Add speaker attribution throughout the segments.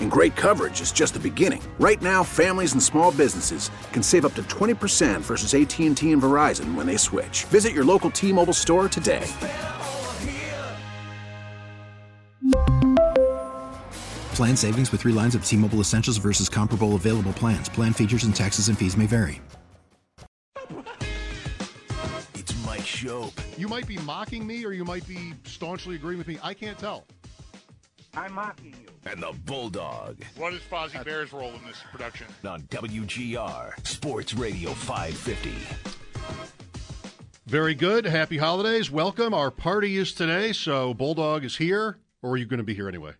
Speaker 1: And great coverage is just the beginning. Right now, families and small businesses can save up to 20% versus AT&T and Verizon when they switch. Visit your local T-Mobile store today.
Speaker 2: Plan savings with three lines of T Mobile Essentials versus comparable available plans. Plan features and taxes and fees may vary.
Speaker 3: It's Mike Schopp.
Speaker 4: You might be mocking me or you might be staunchly agreeing with me. I can't tell.
Speaker 5: I'm mocking you.
Speaker 3: And the Bulldog
Speaker 6: What is Fozzie Bear's role in this production?
Speaker 3: on WGR Sports Radio 550.
Speaker 4: Very good. Happy holidays. Welcome. Our party is today, so Bulldog is here. Or are you going to be here anyway?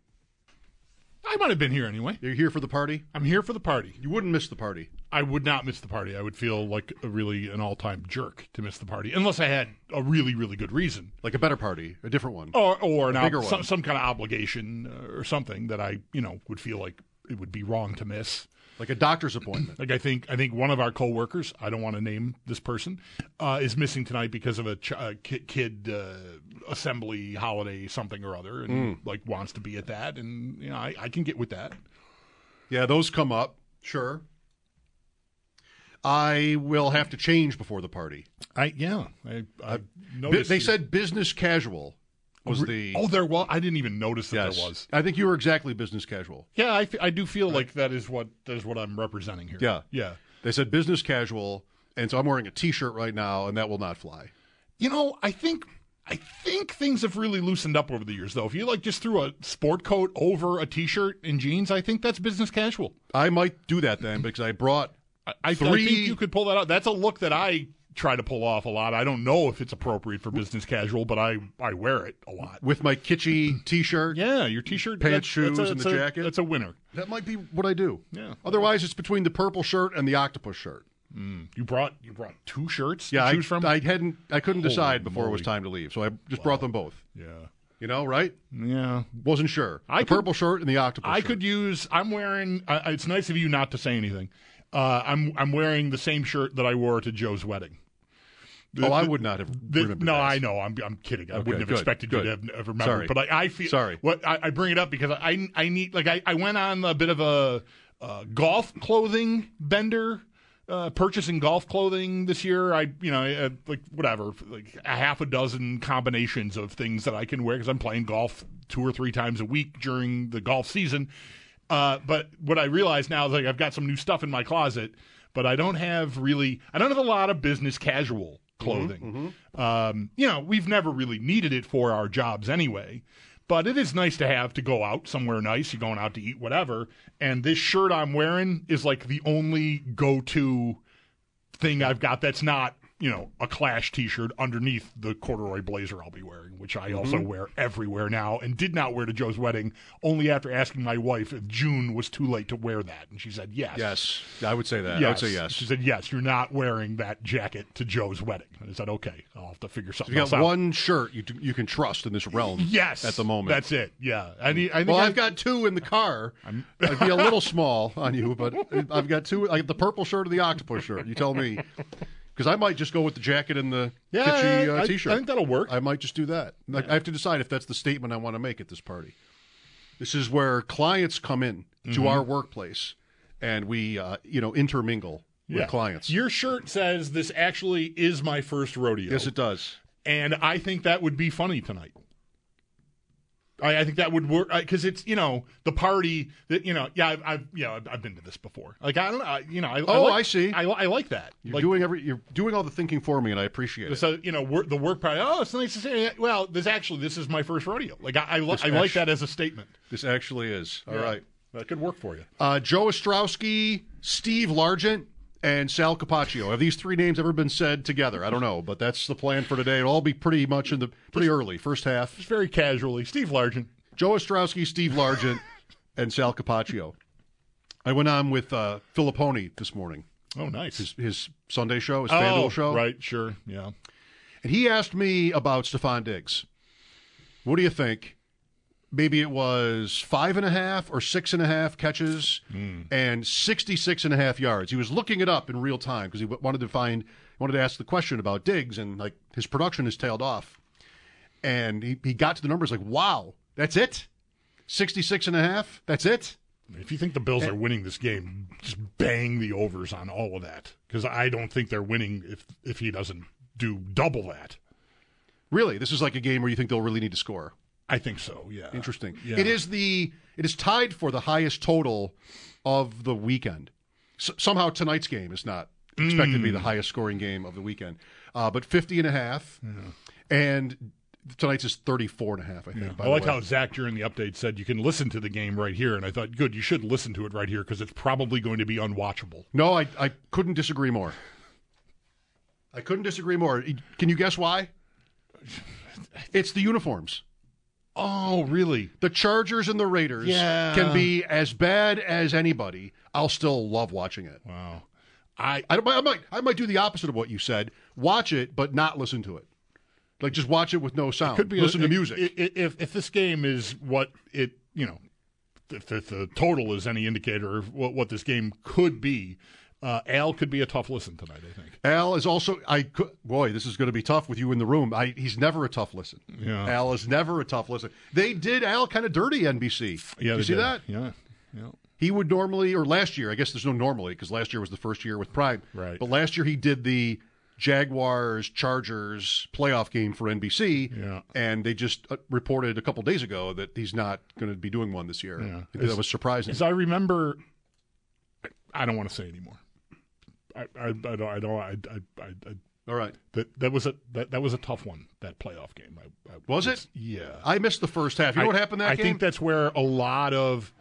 Speaker 6: I might have been here anyway.
Speaker 4: You're here for the party?
Speaker 6: I'm here for the party.
Speaker 4: You wouldn't miss the party.
Speaker 6: I would not miss the party. I would feel like a really an all-time jerk to miss the party, unless I had a really, really good reason,
Speaker 4: Like a better party, a different one.
Speaker 6: or or an
Speaker 4: A bigger
Speaker 6: ob- some,
Speaker 4: one.
Speaker 6: some kind of obligation uh, or something that I, you know, would feel like it would be wrong to miss.
Speaker 4: Like a doctor's appointment.
Speaker 6: Like I think I think one of our coworkers, I don't want to name this person, uh, is missing tonight because of a ch- uh, kid, kid uh, assembly holiday something or other, and like wants to be at that, and you know I, I can get with that.
Speaker 4: yeah, those come up. Sure. I will have to change before the party.
Speaker 6: I yeah, I, I
Speaker 4: uh,
Speaker 6: noticed.
Speaker 4: they said business casual was the.
Speaker 6: oh, there was. I didn't even notice that
Speaker 4: yes.
Speaker 6: there was.
Speaker 4: I think you were exactly business casual.
Speaker 6: Yeah, I, f- I do feel uh, like that is what that is what I'm representing here.
Speaker 4: Yeah.
Speaker 6: yeah.
Speaker 4: They said business casual, and so I'm wearing a T-shirt right now, and that will not fly.
Speaker 6: You know, I think I think things have really loosened up over the years, though. If you like just threw a sport coat over a t-shirt and jeans, I think that's business casual.
Speaker 4: I might do that then because I brought
Speaker 6: I, I, I think you could pull that out. That's a look that I try to pull off a lot. I don't know if it's appropriate for business casual, but I I wear it a lot.
Speaker 4: with my kitschy T-shirt.
Speaker 6: Yeah, your t-shirt,
Speaker 4: Pants,
Speaker 6: that's- that's
Speaker 4: shoes,
Speaker 6: a-
Speaker 4: and the
Speaker 6: that's a-
Speaker 4: jacket.
Speaker 6: That's a winner.
Speaker 4: That might be what I do.
Speaker 6: Yeah.
Speaker 4: Otherwise, it's between the purple shirt and the octopus shirt.
Speaker 6: You brought you brought two shirts. to
Speaker 4: Yeah, I,
Speaker 6: choose from.
Speaker 4: I hadn't. I couldn't
Speaker 6: Holy
Speaker 4: decide before it was time to leave, so I just brought them both.
Speaker 6: yeah,
Speaker 4: You know, right?
Speaker 6: yeah.
Speaker 4: Wasn't sure.
Speaker 6: I
Speaker 4: the
Speaker 6: could-
Speaker 4: purple shirt and the octopus.
Speaker 6: I
Speaker 4: shirt.
Speaker 6: could use. I'm wearing. Uh, it's nice of you not to say anything. Uh, I'm I'm wearing the same shirt that I wore to Joe's wedding. The-
Speaker 4: Oh, I would not have
Speaker 6: the- no,
Speaker 4: that.
Speaker 6: I know. I'm I'm kidding. I
Speaker 4: Okay,
Speaker 6: wouldn't have
Speaker 4: good,
Speaker 6: expected
Speaker 4: good.
Speaker 6: you to have, have remembered.
Speaker 4: Sorry.
Speaker 6: But I, I feel
Speaker 4: Sorry.
Speaker 6: What I, I bring it up because I I need like I, I went on a bit of a uh, golf clothing bender. Uh, purchasing golf clothing this year, I you know uh, like whatever, like a half a dozen combinations of things that I can wear because I'm playing golf two or three times a week during the golf season. Uh, but what I realize now is like I've got some new stuff in my closet, but I don't have really I don't have a lot of business casual clothing. Um, you know, we've never really needed it for our jobs anyway. But it is nice to have to go out somewhere nice. You're going out to eat, whatever. And this shirt I'm wearing is like the only go to thing I've got that's not, you know, a Clash T-shirt underneath the corduroy blazer I'll be wearing, which I also
Speaker 4: Mm-hmm.
Speaker 6: wear everywhere now, and did not wear to Joe's wedding. Only after asking my wife if June was too late to wear that, and she said yes.
Speaker 4: Yes, I would say that. I would
Speaker 6: Yes.
Speaker 4: say yes.
Speaker 6: She said yes. You're not wearing that jacket to Joe's wedding. And I said okay. I'll have to figure something
Speaker 4: You
Speaker 6: else
Speaker 4: got
Speaker 6: out.
Speaker 4: one shirt you you can trust in this realm.
Speaker 6: Yes,
Speaker 4: at the moment.
Speaker 6: That's it. Yeah, I need. I think
Speaker 4: Well,
Speaker 6: I-
Speaker 4: I've got two in the car. I'd be a little small on you, but I've got two. I got the purple shirt and the octopus shirt. You tell me, because I might just go with the jacket and the
Speaker 6: Yeah,
Speaker 4: kitschy uh,
Speaker 6: I-
Speaker 4: t-shirt.
Speaker 6: I think that'll work.
Speaker 4: I might just do that. Like, I have to decide if that's the statement I want to make at this party. This is where clients come in
Speaker 6: Mm-hmm.
Speaker 4: to our workplace, and we, uh, you know, intermingle with clients.
Speaker 6: Your shirt says this actually is my first rodeo.
Speaker 4: yes, it does.
Speaker 6: and I think that would be funny tonight. I, I think that would work because it's you know the party that you know yeah I've, I've you know I've, I've been to this before like I don't know I- you know I,
Speaker 4: Oh,
Speaker 6: like,
Speaker 4: I see.
Speaker 6: I, I like that
Speaker 4: You're
Speaker 6: like,
Speaker 4: doing every. You're doing all the thinking for me, and I appreciate it.
Speaker 6: so you know work, the work party oh it's nice to see you. well this actually this is my first rodeo like I I,
Speaker 4: This
Speaker 6: I like that as a statement
Speaker 4: This actually is all
Speaker 6: Yeah.
Speaker 4: right.
Speaker 6: That could work for you.
Speaker 4: Uh, Joe Ostrowski, Steve Largent, and Sal Capaccio. Have these three names ever been said together? I don't know, but that's the plan for today. It'll all be pretty much in the pretty early first half.
Speaker 6: Just very casually. Steve Largent.
Speaker 4: Joe Ostrowski, Steve Largent, and Sal Capaccio. I went on with uh, Filipponi this morning,
Speaker 6: Oh, nice.
Speaker 4: his, his Sunday show, his
Speaker 6: oh,
Speaker 4: FanDuel show.
Speaker 6: Right, sure. Yeah.
Speaker 4: And he asked me about Stefon Diggs. What do you think? Maybe it was five and a half or six and a half catches hmm. and 66 and a half yards. He was looking it up in real time because he wanted to find, wanted to ask the question about Diggs and like his production has tailed off. And he, he got to the numbers like, wow, that's it? 66 and a half? That's it?
Speaker 6: If you think the Bills eh. are winning this game, just bang the overs on all of that because I don't think they're winning if if he doesn't do double that.
Speaker 4: Really? This is like a game where you think they'll really need to score.
Speaker 6: I think so. Yeah.
Speaker 4: Interesting.
Speaker 6: Yeah.
Speaker 4: It is the it is tied for the highest total of the weekend. S- somehow tonight's game is not expected to be the highest scoring game of the weekend. Uh, but 50 and a half. And tonight's is 34 and a half, I think. by
Speaker 6: I like how Zach during the update said you can listen to the game right here, and I thought, good, you should listen to it right here because it's probably going to be unwatchable.
Speaker 4: No, I, I couldn't disagree more. I couldn't disagree more. Can you guess why? It's the uniforms.
Speaker 6: Oh, really?
Speaker 4: The Chargers and the Raiders
Speaker 6: Yeah.
Speaker 4: can be as bad as anybody. I'll still love watching it.
Speaker 6: Wow. I
Speaker 4: I, I might I might do the opposite of what you said. Watch it, but not listen to it. Like just watch it with no sound.
Speaker 6: could be
Speaker 4: listen
Speaker 6: a-
Speaker 4: to music.
Speaker 6: i- i- If if this game is what it you know, if, if the total is any indicator of what, what this game could be, uh, Al could be a tough listen tonight. I think.
Speaker 4: Al is also I could, boy, this is going to be tough with you in the room. I, he's never a tough listen.
Speaker 6: Yeah.
Speaker 4: Al is never a tough listen. They did Al kind of dirty NBC.
Speaker 6: Yeah,
Speaker 4: you
Speaker 6: they
Speaker 4: see
Speaker 6: did.
Speaker 4: that?
Speaker 6: Yeah, yeah.
Speaker 4: He would normally, or last year, I guess there's no normally because last year was the first year with Prime.
Speaker 6: Right.
Speaker 4: But last year he did the Jaguars Chargers playoff game for NBC.
Speaker 6: Yeah.
Speaker 4: And they just uh, reported a couple days ago that he's not going to be doing one this year.
Speaker 6: Yeah.
Speaker 4: That was surprising.
Speaker 6: As I remember, I don't want to say anymore. I I, I don't I don't I, I, I, I
Speaker 4: All right.
Speaker 6: that that was a that, that was a tough one that playoff game. I, I,
Speaker 4: Was it?
Speaker 6: Yeah.
Speaker 4: I missed the first half. You know what happened that
Speaker 6: I
Speaker 4: game?
Speaker 6: think that's where a lot of,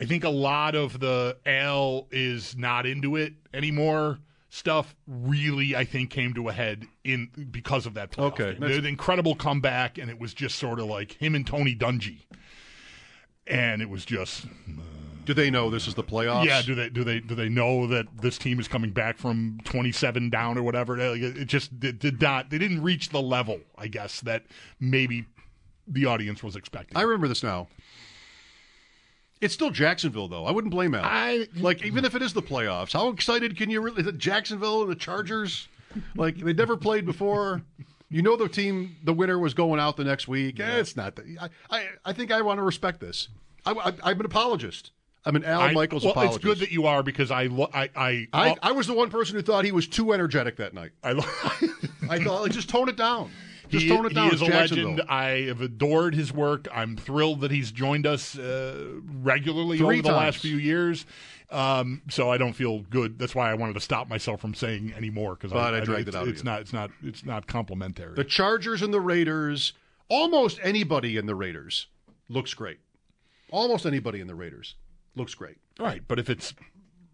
Speaker 6: I think a lot of the L is not into it anymore. Stuff really, I think, came to a head in because of that. Playoff
Speaker 4: Okay,
Speaker 6: game.
Speaker 4: that's-
Speaker 6: the incredible comeback, and it was just sort of like him and Tony Dungy, and it was just
Speaker 4: Do they know this is the playoffs?
Speaker 6: yeah. Do they do they do they know that this team is coming back from twenty seven down or whatever? It just it did not. They didn't reach the level, I guess, that maybe the audience was expecting.
Speaker 4: I remember this now. It's still Jacksonville, though. I wouldn't blame Al.
Speaker 6: I-
Speaker 4: like, even if it is the playoffs, how excited can you really? Jacksonville and the Chargers, like they never played before. You know the team, the winner was going out the next week. Eh, it's not. I, I, I think I want to respect this. I, I, I'm an apologist. I'm an Al
Speaker 6: I-
Speaker 4: Michaels
Speaker 6: well,
Speaker 4: apologist.
Speaker 6: It's good that you are because I lo- I I
Speaker 4: I, I was the one person who thought he was too energetic that night.
Speaker 6: I, lo-
Speaker 4: I thought, like, just tone it down. Just
Speaker 6: he,
Speaker 4: tone it down.
Speaker 6: he is a legend. I have adored his work. I'm thrilled that he's joined us uh, regularly
Speaker 4: Three
Speaker 6: over the last few years. Um, so I don't feel good. That's why I wanted to stop myself from saying any more because
Speaker 4: I
Speaker 6: I,
Speaker 4: dragged it out
Speaker 6: It's not. It's not. It's not complimentary.
Speaker 4: The Chargers and the Raiders, almost anybody in the Raiders looks great. Almost anybody in the Raiders looks great.
Speaker 6: right, but if it's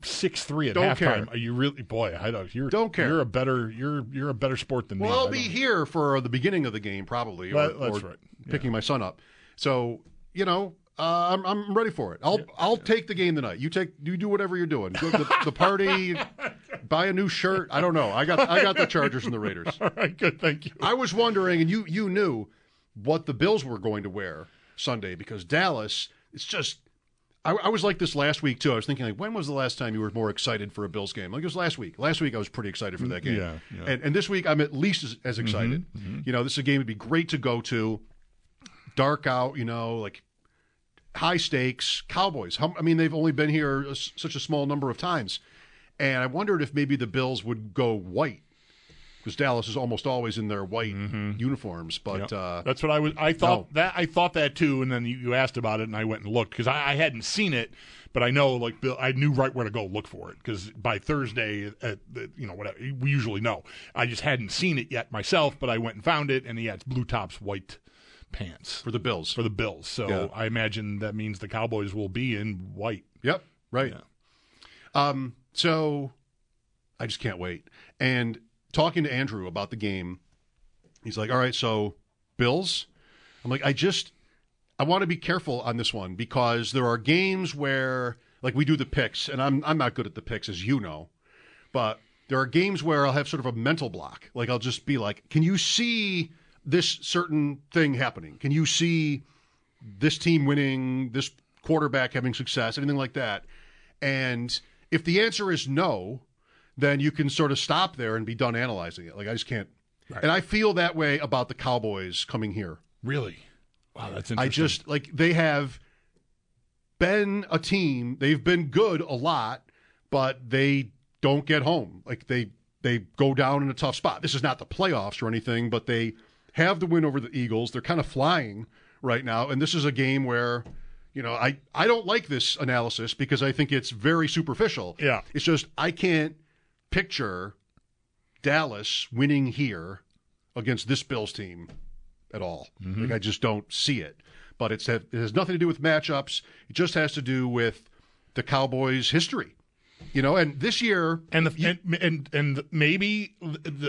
Speaker 6: six three at
Speaker 4: Don't
Speaker 6: halftime,
Speaker 4: care.
Speaker 6: are you really boy? I don't. You're
Speaker 4: Don't care.
Speaker 6: You're a better. You're you're a better sport than me.
Speaker 4: Well, I'll be here for the beginning of the game, probably, or,
Speaker 6: That- that's
Speaker 4: or
Speaker 6: right.
Speaker 4: picking my son up. So you know, uh, I'm, I'm ready for it. I'll I'll take the game tonight. You take you do whatever you're doing. Go to the, the party, buy a new shirt. I don't know. I got I got the Chargers and the Raiders.
Speaker 6: All right, good. Thank you.
Speaker 4: I was wondering, and you you knew what the Bills were going to wear Sunday because Dallas. It's just. I, I was like this last week too. I was thinking, like, when was the last time you were more excited for a Bills game? Like it was last week. Last week I was pretty excited for mm, that game.
Speaker 6: Yeah, yeah.
Speaker 4: And and this week I'm at least as, as mm-hmm, excited. Mm-hmm. You know, this is a game that'd be great to go to. Dark out, you know, like high stakes. Cowboys. How, I mean, they've only been here a such a small number of times, and I wondered if maybe the Bills would go white because Dallas is almost always in their white uniforms. But
Speaker 6: Yeah.
Speaker 4: uh,
Speaker 6: that's what I was. I thought
Speaker 4: no.
Speaker 6: that I thought that too, and then you, you asked about it, and I went and looked because I, I hadn't seen it, but I know like Bill, I knew right where to go look for it because by Thursday, at the, you know whatever we usually know. I just hadn't seen it yet myself, but I went and found it, and yeah, it's blue tops, white pants
Speaker 4: for the Bills.
Speaker 6: for the Bills. So
Speaker 4: Yeah.
Speaker 6: I imagine that means the Cowboys will be in white.
Speaker 4: Yep. Right.
Speaker 6: Yeah.
Speaker 4: Um, so I just can't wait. And talking to Andrew about the game, he's like, All right, so Bills? I'm like, I just I want to be careful on this one because there are games where like we do the picks, and I'm I'm not good at the picks, as you know, but there are games where I'll have sort of a mental block. Like I'll just be like, Can you see this certain thing happening? Can you see this team winning, this quarterback having success, anything like that? And if the answer is no, then you can sort of stop there and be done analyzing it. Like I just can't. Right. And I feel that way about the Cowboys coming here.
Speaker 6: Really? Wow, that's interesting.
Speaker 4: I just like they have been a team. They've been good a lot, but they don't get home. Like they they go down in a tough spot. This is not the playoffs or anything, but they have the win over the Eagles. They're kind of flying right now, and this is a game where you know I I don't like this analysis because I think it's very superficial.
Speaker 6: Yeah.
Speaker 4: it's just I can't picture Dallas winning here against this Bills team at all.
Speaker 6: Mm-hmm.
Speaker 4: Like I just don't see it. But it's it has nothing to do with matchups. It just has to do with the Cowboys' history. You know, and this year
Speaker 6: and the and, and and maybe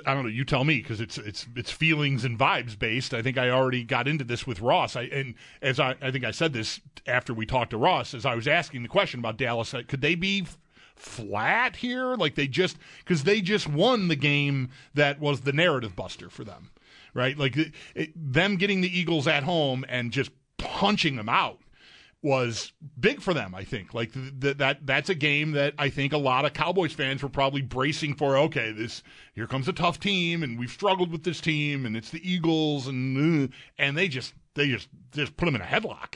Speaker 6: I don't know. You tell me because it's it's it's feelings and vibes based. I think I already got into this with Ross. I and as I I think I said this after we talked to Ross as I was asking the question about Dallas. Could they be flat here? Like they just because they just won the game that was the narrative buster for them, right? Like it, it, them getting the Eagles at home and just punching them out was big for them. I think like th- th- that that's a game that I think a lot of Cowboys fans were probably bracing for. Okay, this here comes a tough team, and we've struggled with this team, and it's the Eagles, and uh, and they just they just just put them in a headlock.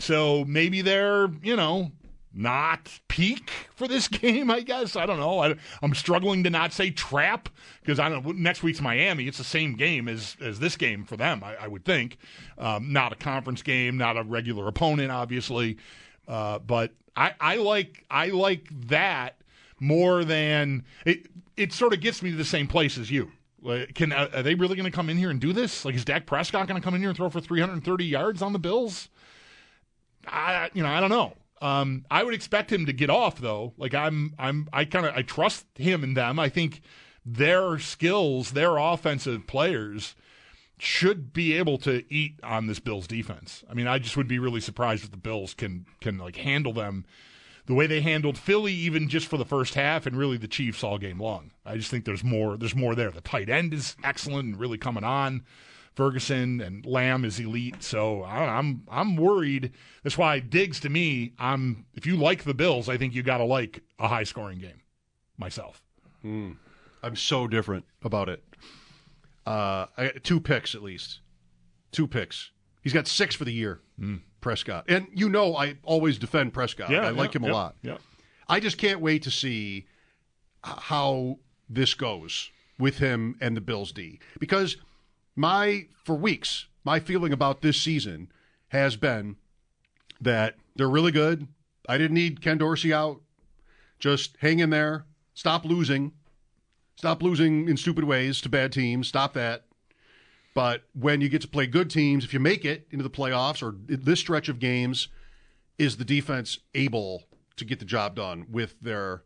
Speaker 6: So maybe they're you know not peak for this game. I guess I don't know. I, am struggling to not say trap because I don't. Next week's Miami. It's the same game as as this game for them. I, I would think. Um, not a conference game, not a regular opponent, obviously. Uh, but I, I like I like that more than it. It sort of gets me to the same place as you. Like, Can are they really going to come in here and do this? Like, is Dak Prescott going to come in here and throw for 330 yards on the Bills? I you know I don't know. Um, I would expect him to get off though. Like I'm, I'm, I kind of, I trust him and them. I think their skills, their offensive players, should be able to eat on this Bills defense. I mean, I just would be really surprised if the Bills can can like handle them the way they handled Philly, even just for the first half, and really the Chiefs all game long. I just think there's more. There's more there. The tight end is excellent and really coming on. Ferguson and Lamb is elite. So I, I'm I'm worried. That's why Diggs to me. I'm if you like the Bills, I think you got to like a high scoring game. Myself.
Speaker 4: I'm so different about it. Uh, I, two picks at least, two picks. He's got six for the year, Prescott, and you know I always defend Prescott. Yeah, I like him a lot.
Speaker 6: Yeah.
Speaker 4: I just can't wait to see how this goes with him and the Bills D because my for weeks my feeling about this season has been that they're really good. I didn't need Ken Dorsey out. Just hang in there. Stop losing. Stop losing in stupid ways to bad teams. Stop that. But when you get to play good teams, if you make it into the playoffs or this stretch of games, is the defense able to get the job done with their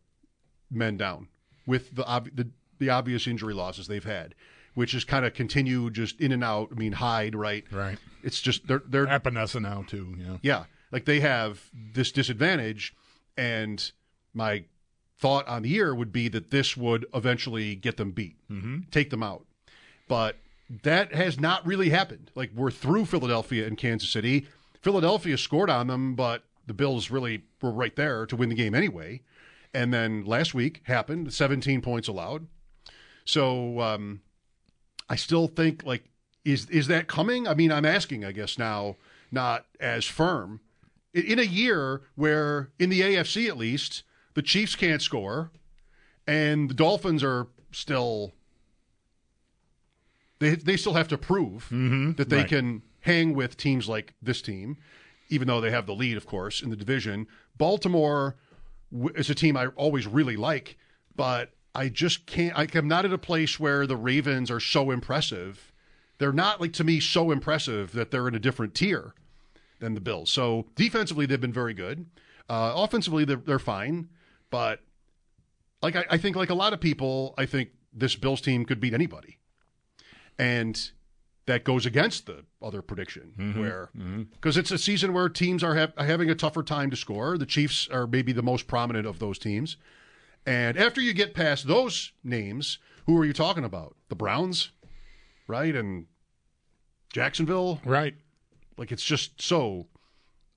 Speaker 4: men down, with the ob- the, the obvious injury losses they've had, which is kind of continue just in and out. I mean, hide right?
Speaker 6: Right.
Speaker 4: It's just they're they're
Speaker 6: Epenesa now too. Yeah.
Speaker 4: yeah, like they have this disadvantage, and my thought on the year would be that this would eventually get them beat, mm-hmm. take them out. But that has not really happened. Like we're through Philadelphia and Kansas City. Philadelphia scored on them, but the Bills really were right there to win the game anyway. And then last week happened, 17 points allowed. So um, I still think like is is that coming? I mean, I'm asking, I guess now, not as firm. In, a year where in the AFC at least the Chiefs can't score, and the Dolphins are still they they still have to prove mm-hmm. that they
Speaker 6: right.
Speaker 4: can hang with teams like this team, even though they have the lead, of course, in the division. Baltimore is a team I always really like, but I just can't. I, I'm not at a place where the Ravens are so impressive they're not like to me so impressive that they're in a different tier than the Bills. So defensively, they've been very good. Uh, offensively, they're, they're fine, but like I, I think like a lot of people, I think this Bills team could beat anybody, and that goes against the other prediction where because it's a season where teams are ha- having a tougher time to score. The Chiefs are maybe the most prominent of those teams, and after you get past those names, who are you talking about? The Browns, right? And Jacksonville,
Speaker 6: Right.
Speaker 4: like it's just so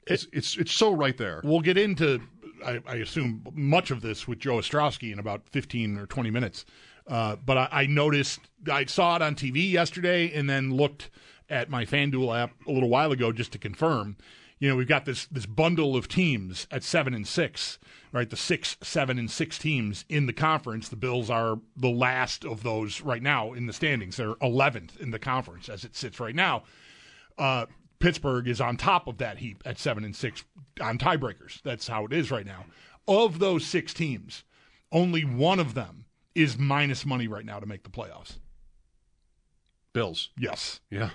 Speaker 4: it's it's it's so right there.
Speaker 6: We'll get into, I, I assume, much of this with Joe Ostrowski in about 15 or 20 minutes. Uh, but I, I noticed, I saw it on TV yesterday and then looked at my FanDuel app a little while ago just to confirm. You know, we've got this this bundle of teams at seven and six, right? The six, seven, and six teams in the conference. The Bills are the last of those right now in the standings. They're 11th in the conference as it sits right now. Uh, Pittsburgh is on top of that heap at seven and six on tiebreakers. That's how it is right now. Of those six teams, only one of them is minus money right now to make the playoffs.
Speaker 4: Bills,
Speaker 6: Yes.
Speaker 4: yeah.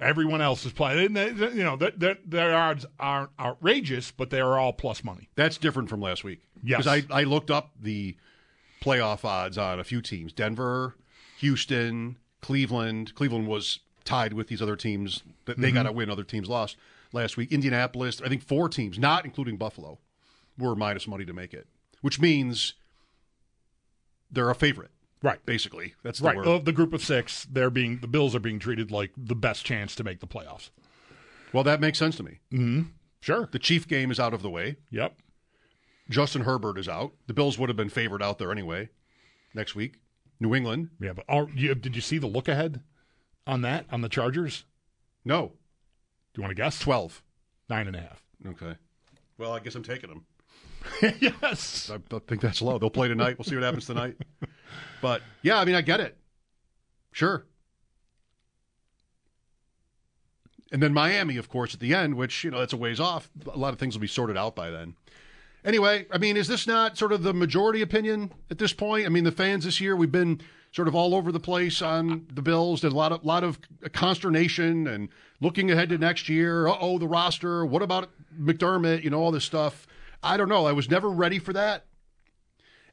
Speaker 6: Everyone else is playing. And they- they- You know, their, their, their odds aren't outrageous, but they are all plus money.
Speaker 4: That's different from last week.
Speaker 6: Yes.
Speaker 4: Because I, I looked up the playoff odds on a few teams Denver, Houston, Cleveland. Cleveland was tied with these other teams. That They got mm-hmm. to win, other teams lost last week. Indianapolis, I think four teams, not including Buffalo, were minus money to make it, which means they're a favorite,
Speaker 6: Right.
Speaker 4: basically. That's the
Speaker 6: Right.
Speaker 4: word.
Speaker 6: Of the group of six, they're being the Bills are being treated like the best chance to make the playoffs.
Speaker 4: well, that makes sense to me. Mm-hmm.
Speaker 6: Sure.
Speaker 4: The Chief game is out of the way.
Speaker 6: Yep.
Speaker 4: Justin Herbert is out. The Bills would have been favored out there anyway next week. New England,
Speaker 6: Yeah, but are, you, did you see the look ahead on that on the Chargers?
Speaker 4: no.
Speaker 6: Do you want to guess?
Speaker 4: 12.
Speaker 6: Nine and a half.
Speaker 4: Okay. Well, I guess I'm taking them.
Speaker 6: yes.
Speaker 4: I I think that's low. They'll play tonight. We'll see what happens tonight. But yeah, I mean, I get it. Sure. And then Miami, of course, at the end, which, you know, that's a ways off. A lot of things will be sorted out by then. Anyway, I mean, is this not sort of the majority opinion at this point? I mean, the fans this year, we've been sort of all over the place on the Bills. There's a lot of lot of consternation and looking ahead to next year. Oh, the roster. What about McDermott? You know, all this stuff. I don't know. I was never ready for that.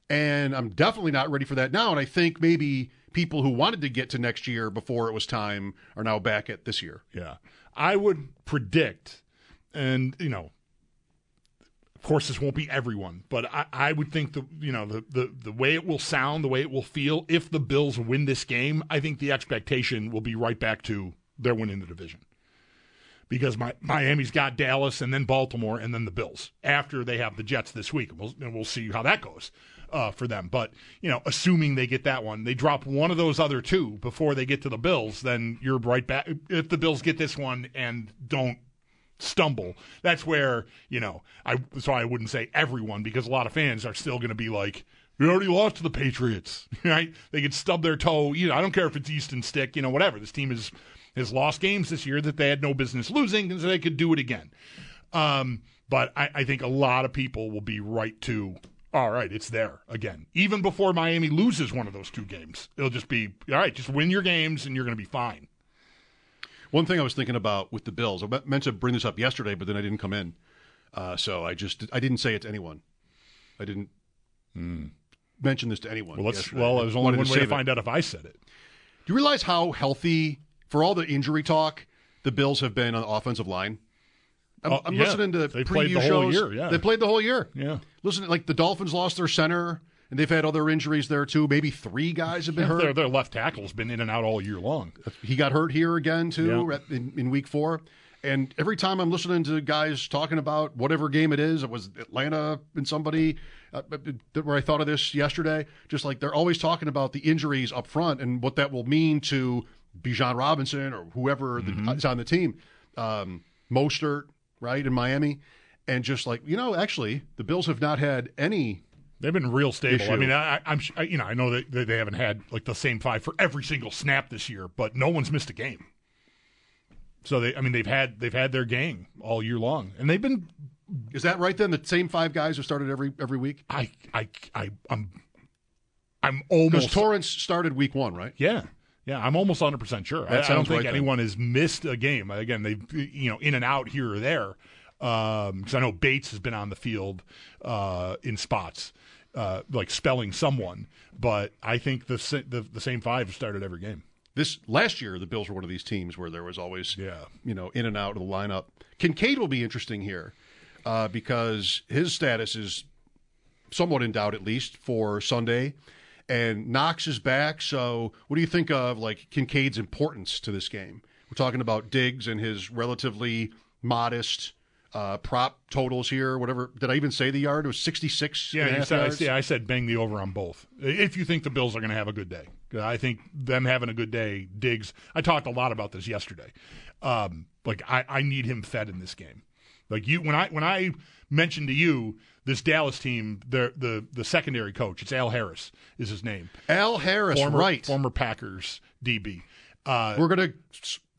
Speaker 4: And I'm definitely not ready for that now. And I think maybe people who wanted to get to next year before it was time are now back at this year.
Speaker 6: Yeah. I would predict, and, you know, of course, this won't be everyone, but I, I would think the you know the, the the way it will sound, the way it will feel, if the Bills win this game, I think the expectation will be right back to they're winning the division. Because my, Miami's got Dallas and then Baltimore and then the Bills after they have the Jets this week. And we'll, and we'll see how that goes uh, for them. But, you know, assuming they get that one, they drop one of those other two before they get to the Bills, then you're right back. If the Bills get this one and don't stumble. That's where, you know, I so I wouldn't say everyone because a lot of fans are still going to be like, "We already lost to the Patriots." Right? They could stub their toe, you know, I don't care if it's Easton Stick, you know, whatever. This team is has lost games this year that they had no business losing and so they could do it again. Um, but I, I think a lot of people will be right to all right, it's there again. Even before Miami loses one of those two games, it'll just be all right, just win your games and you're going to be fine.
Speaker 4: One thing I was thinking about with the Bills, I meant to bring this up yesterday, but then I didn't come in. Uh, so I just I didn't say it to anyone. I didn't mention this to anyone.
Speaker 6: Well, let's
Speaker 4: yesterday.
Speaker 6: well, there's only one way to
Speaker 4: save it.
Speaker 6: find out if I said it.
Speaker 4: Do you realize how healthy, for all the injury talk, the Bills have been on the offensive line? I'm,
Speaker 6: Oh,
Speaker 4: I'm
Speaker 6: yeah.
Speaker 4: listening to
Speaker 6: They
Speaker 4: preview
Speaker 6: played the
Speaker 4: shows.
Speaker 6: whole year, yeah.
Speaker 4: They played the whole year.
Speaker 6: Yeah.
Speaker 4: Listen, like the Dolphins lost their center, and they've had other injuries there too. Maybe three guys have been hurt.
Speaker 6: Their, their left tackle's been in and out all year long.
Speaker 4: He got hurt here again too
Speaker 6: Yeah.
Speaker 4: at- in, in week four. And every time I'm listening to guys talking about whatever game it is, it was Atlanta and somebody uh, uh, where I thought of this yesterday. Just like they're always talking about the injuries up front and what that will mean to Bijan Robinson or whoever
Speaker 6: Mm-hmm.
Speaker 4: is on the team, um, Mostert, right in Miami, and just like you know, actually the Bills have not had any
Speaker 6: They've been real stable.
Speaker 4: Issue.
Speaker 6: I mean, I, I'm I, you know I know that they haven't had like the same five for every single snap this year, but no one's missed a game. So they, I mean, they've had they've had their gang all year long, and they've been.
Speaker 4: Is that right? Then the same five guys who started every every week.
Speaker 6: I I I I'm I'm
Speaker 4: Because
Speaker 6: almost
Speaker 4: Torrence started week one, right?
Speaker 6: Yeah. Yeah, I'm almost 100 percent sure. I, I don't think
Speaker 4: right then.
Speaker 6: anyone has missed a game. Again, they you know in and out here or there. Because I know Bates has been on the field uh, in spots, uh, like spelling someone. But I think the, the the same five started every game.
Speaker 4: This last year, the Bills were one of these teams where there was always,
Speaker 6: Yeah.
Speaker 4: you know, in and out of the lineup. Kincaid will be interesting here uh, because his status is somewhat in doubt, at least for Sunday. And Knox is back. So, what do you think of like Kincaid's importance to this game? We're talking about Diggs and his relatively modest uh, prop totals here. Whatever did I even say the yard? It was sixty six.
Speaker 6: Yeah, said, I, yeah, I said bang the over on both. If you think the Bills are going to have a good day, I think them having a good day. Diggs. I talked a lot about this yesterday. Um, like I, I need him fed in this game. Like you, when I when I mentioned to you this Dallas team, the the the secondary coach, it's Al Harris is his name.
Speaker 4: Al Harris,
Speaker 6: Former,
Speaker 4: right?
Speaker 6: Former Packers DB. Uh,
Speaker 4: We're gonna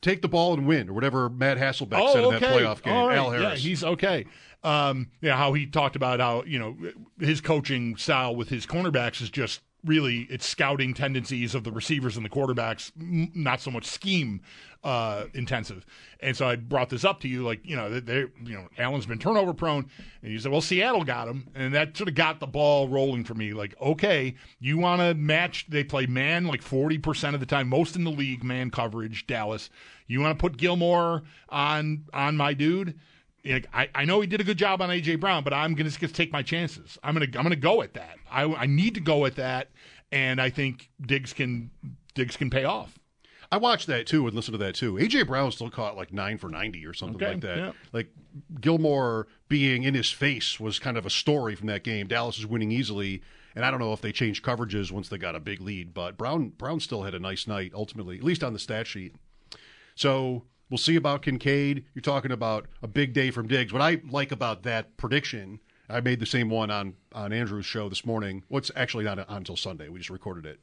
Speaker 4: take the ball and win, or whatever Matt Hasselbeck
Speaker 6: Oh,
Speaker 4: said in
Speaker 6: okay.
Speaker 4: that playoff game.
Speaker 6: Right.
Speaker 4: Al Harris.
Speaker 6: Yeah, he's okay. Um, yeah, how he talked about how you know his coaching style with his cornerbacks is just really it's scouting tendencies of the receivers and the quarterbacks, m- not so much scheme uh, intensive. And so I brought this up to you, like you know, they, you know, Allen's been turnover prone, and you said, well, Seattle got him, and that sort of got the ball rolling for me. Like, okay, you want to match? They play man like forty percent of the time, most in the league, man coverage. Dallas, you want to put Gilmore on on my dude? Like, I, I know he did a good job on AJ Brown, but I'm gonna just take my chances. I'm gonna I'm gonna go at that. I, I need to go at that, and I think Diggs can Diggs can pay off.
Speaker 4: I watched that too and listened to that too. AJ Brown still caught like nine for ninety or something
Speaker 6: Okay,
Speaker 4: like that.
Speaker 6: yeah.
Speaker 4: Like Gilmore being in his face was kind of a story from that game. Dallas is winning easily, and I don't know if they changed coverages once they got a big lead, but Brown Brown still had a nice night ultimately, at least on the stat sheet. So we'll see about Kincaid. You're talking about a big day from Diggs. What I like about that prediction, I made the same one on on Andrew's show this morning. What's actually not on until Sunday. We just recorded it.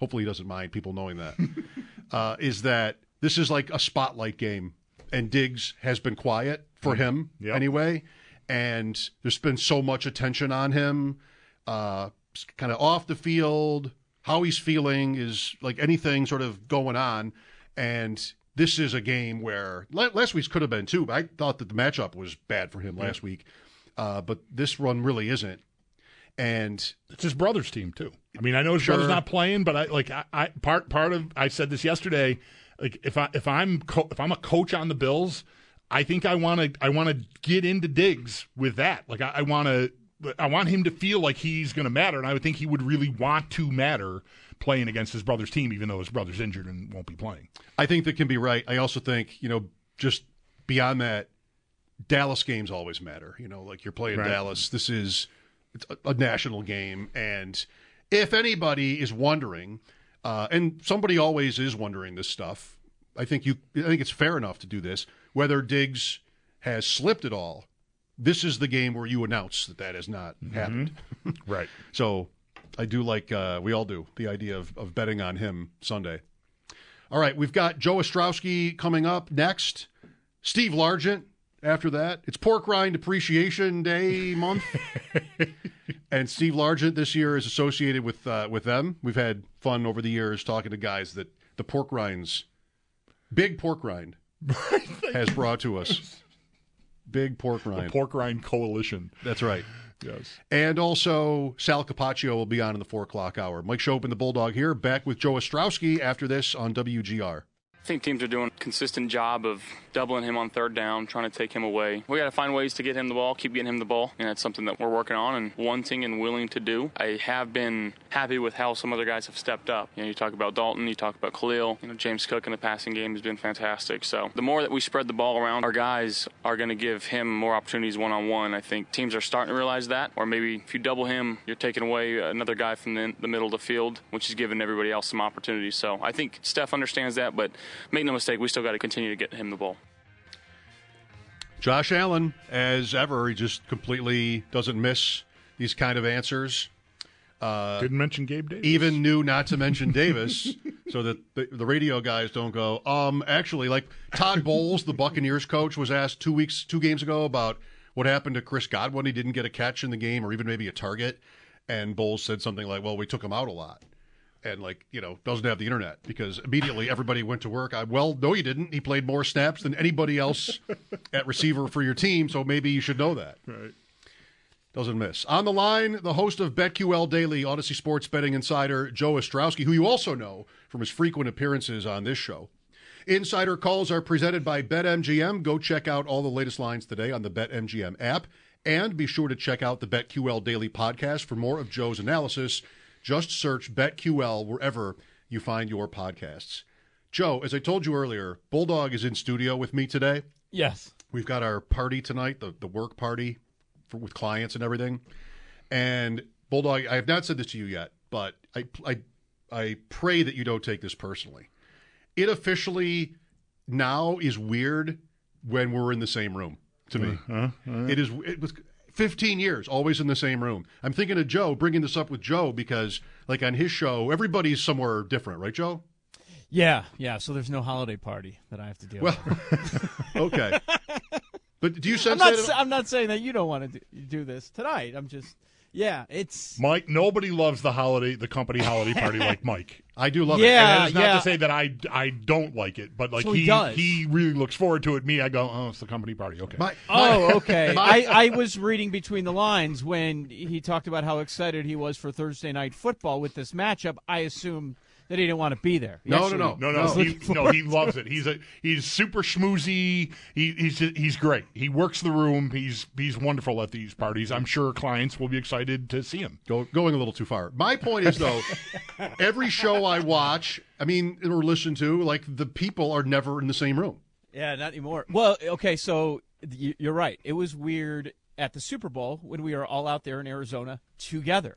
Speaker 4: Hopefully he doesn't mind people knowing that. uh, is that this is like a spotlight game, and Diggs has been quiet for him
Speaker 6: Yep.
Speaker 4: anyway, and there's been so much attention on him, uh, kind of off the field, how he's feeling is like anything sort of going on, and this is a game where la- last week's could have been too. But I thought that the matchup was bad for him last week, uh, but this run really isn't, and
Speaker 6: It's his brother's team too. I mean, I know his brother's not playing, but I like I, I part part of I said this yesterday. Like if I if I'm co- if I'm a coach on the Bills, I think I want to I want to get into Diggs with that. Like I, I want to I want him to feel like he's going to matter, and I would think he would really want to matter playing against his brother's team, even though his brother's injured and won't be playing.
Speaker 4: I think that can be right. I also think, you know, just beyond that, Dallas games always matter. You know, like you're playing
Speaker 6: Right.
Speaker 4: Dallas. This is it's a, a national game, and if anybody is wondering, uh, and somebody always is wondering this stuff, I think you. I think it's fair enough to do this. Whether Diggs has slipped at all, this is the game where you announce that that has not happened.
Speaker 6: Right.
Speaker 4: So I do like, uh, we all do, the idea of, of betting on him Sunday. All right, we've got Joe Ostrowski coming up next. Steve Largent after that. It's Pork Rind Appreciation Day month. and Steve Largent this year is associated with uh, with them. We've had fun over the years talking to guys that the pork rinds, big pork rind, has brought to us. Big pork rind.
Speaker 6: The Pork rind coalition.
Speaker 4: That's right.
Speaker 6: Yes.
Speaker 4: And also, Sal Capaccio will be on in the four o'clock hour. Mike Schopp and the Bulldog here, back with Joe Ostrowski after this on WGR.
Speaker 7: I think teams are doing a consistent job of doubling him on third down, trying to take him away. We got to find ways to get him the ball, keep getting him the ball, and that's something that we're working on and wanting and willing to do. I have been happy with how some other guys have stepped up. You know, you talk about Dalton, you talk about Khalil, you know, James Cook in the passing game has been fantastic. So the more that we spread the ball around, our guys are going to give him more opportunities one on one. I think teams are starting to realize that, or maybe if you double him, you're taking away another guy from the, the middle of the field, which is giving everybody else some opportunities. So I think Steph understands that, but make no mistake, we still got to continue to get him the ball.
Speaker 4: Josh Allen, as ever, he just completely doesn't miss these kind of answers.
Speaker 6: Didn't mention Gabe Davis.
Speaker 4: Even knew not to mention Davis, so that the, the radio guys don't go. Um, actually, like Todd Bowles, the Buccaneers coach, was asked two weeks, two games ago about what happened to Chris Godwin. He didn't get a catch in the game, or even maybe a target, and Bowles said something like, "Well, we took him out a lot." And like you know doesn't have the internet because immediately everybody went to work. I well, no, you didn't. He played more snaps than anybody else at receiver for your team, so maybe you should know that.
Speaker 6: Right.
Speaker 4: Doesn't miss. On the line, the host of BetQL Daily, Audacy Sports Betting Insider, Joe Ostrowski, who you also know from his frequent appearances on this show. Insider calls are presented by BetMGM. Go check out all the latest lines today on the BetMGM app. And be sure to check out the BetQL Daily podcast for more of Joe's analysis. Just search BetQL wherever you find your podcasts. Joe, as I told you earlier, Bulldog is in studio with me today.
Speaker 8: Yes.
Speaker 4: We've got our party tonight, the, the work party for, with clients and everything. And Bulldog, I have not said this to you yet, but I, I, I pray that you don't take this personally. It officially now is weird when we're in the same room to me. Uh-huh. Uh-huh. It is. It was 15 years, always in the same room. I'm thinking of Joe, bringing this up with Joe because, like on his show, everybody's somewhere different, right, Joe?
Speaker 8: Yeah, yeah. So there's no holiday party that I have to deal
Speaker 4: Well,
Speaker 8: with.
Speaker 4: okay. But do you
Speaker 8: I'm not.
Speaker 4: that?
Speaker 8: I'm not saying that you don't want to do, do this tonight. I'm just. Yeah, it's.
Speaker 6: Mike, nobody loves the holiday, the company holiday party like Mike.
Speaker 4: I do love
Speaker 8: Yeah.
Speaker 4: it.
Speaker 6: and that is not
Speaker 8: yeah.
Speaker 6: to say that I, I don't like it, but like
Speaker 8: So he
Speaker 6: he
Speaker 8: does.
Speaker 6: he really looks forward to it. Me, I go, oh, it's the company party. Okay.
Speaker 4: My,
Speaker 8: Oh,
Speaker 4: my-
Speaker 8: okay.
Speaker 4: my-
Speaker 8: I, I was reading between the lines when he talked about how excited he was for Thursday night football with this matchup. I assume that he didn't want to be there. He
Speaker 4: No, no,
Speaker 8: actually-
Speaker 4: no.
Speaker 6: No, no,
Speaker 4: No.
Speaker 6: he, no, he loves it. He's a he's super schmoozy. He, he's he's great. He works the room. He's he's wonderful at these parties. I'm sure clients will be excited to see him.
Speaker 4: Go, going a little too far. My point is though, every show I watch, I mean, or listen to, like the people are never in the same room.
Speaker 8: Yeah, not anymore. Well, okay, so you're right. It was weird at the Super Bowl when we were all out there in Arizona together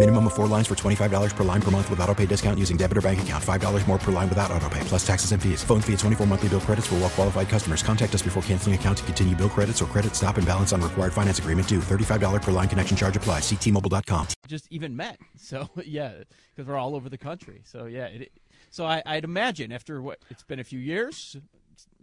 Speaker 2: Minimum of four lines for $25 per line per month with auto pay discount using debit or bank account. $5 more per line without auto pay, plus taxes and fees. Phone fee at 24 monthly bill credits for well qualified customers. Contact us before canceling account to continue bill credits or credit stop and balance on required finance agreement due. $35 per line connection charge applies. Ctmobile.com.
Speaker 8: just even met. So yeah, because we're all over the country. So yeah, it, so I, I'd imagine after what it's been a few years,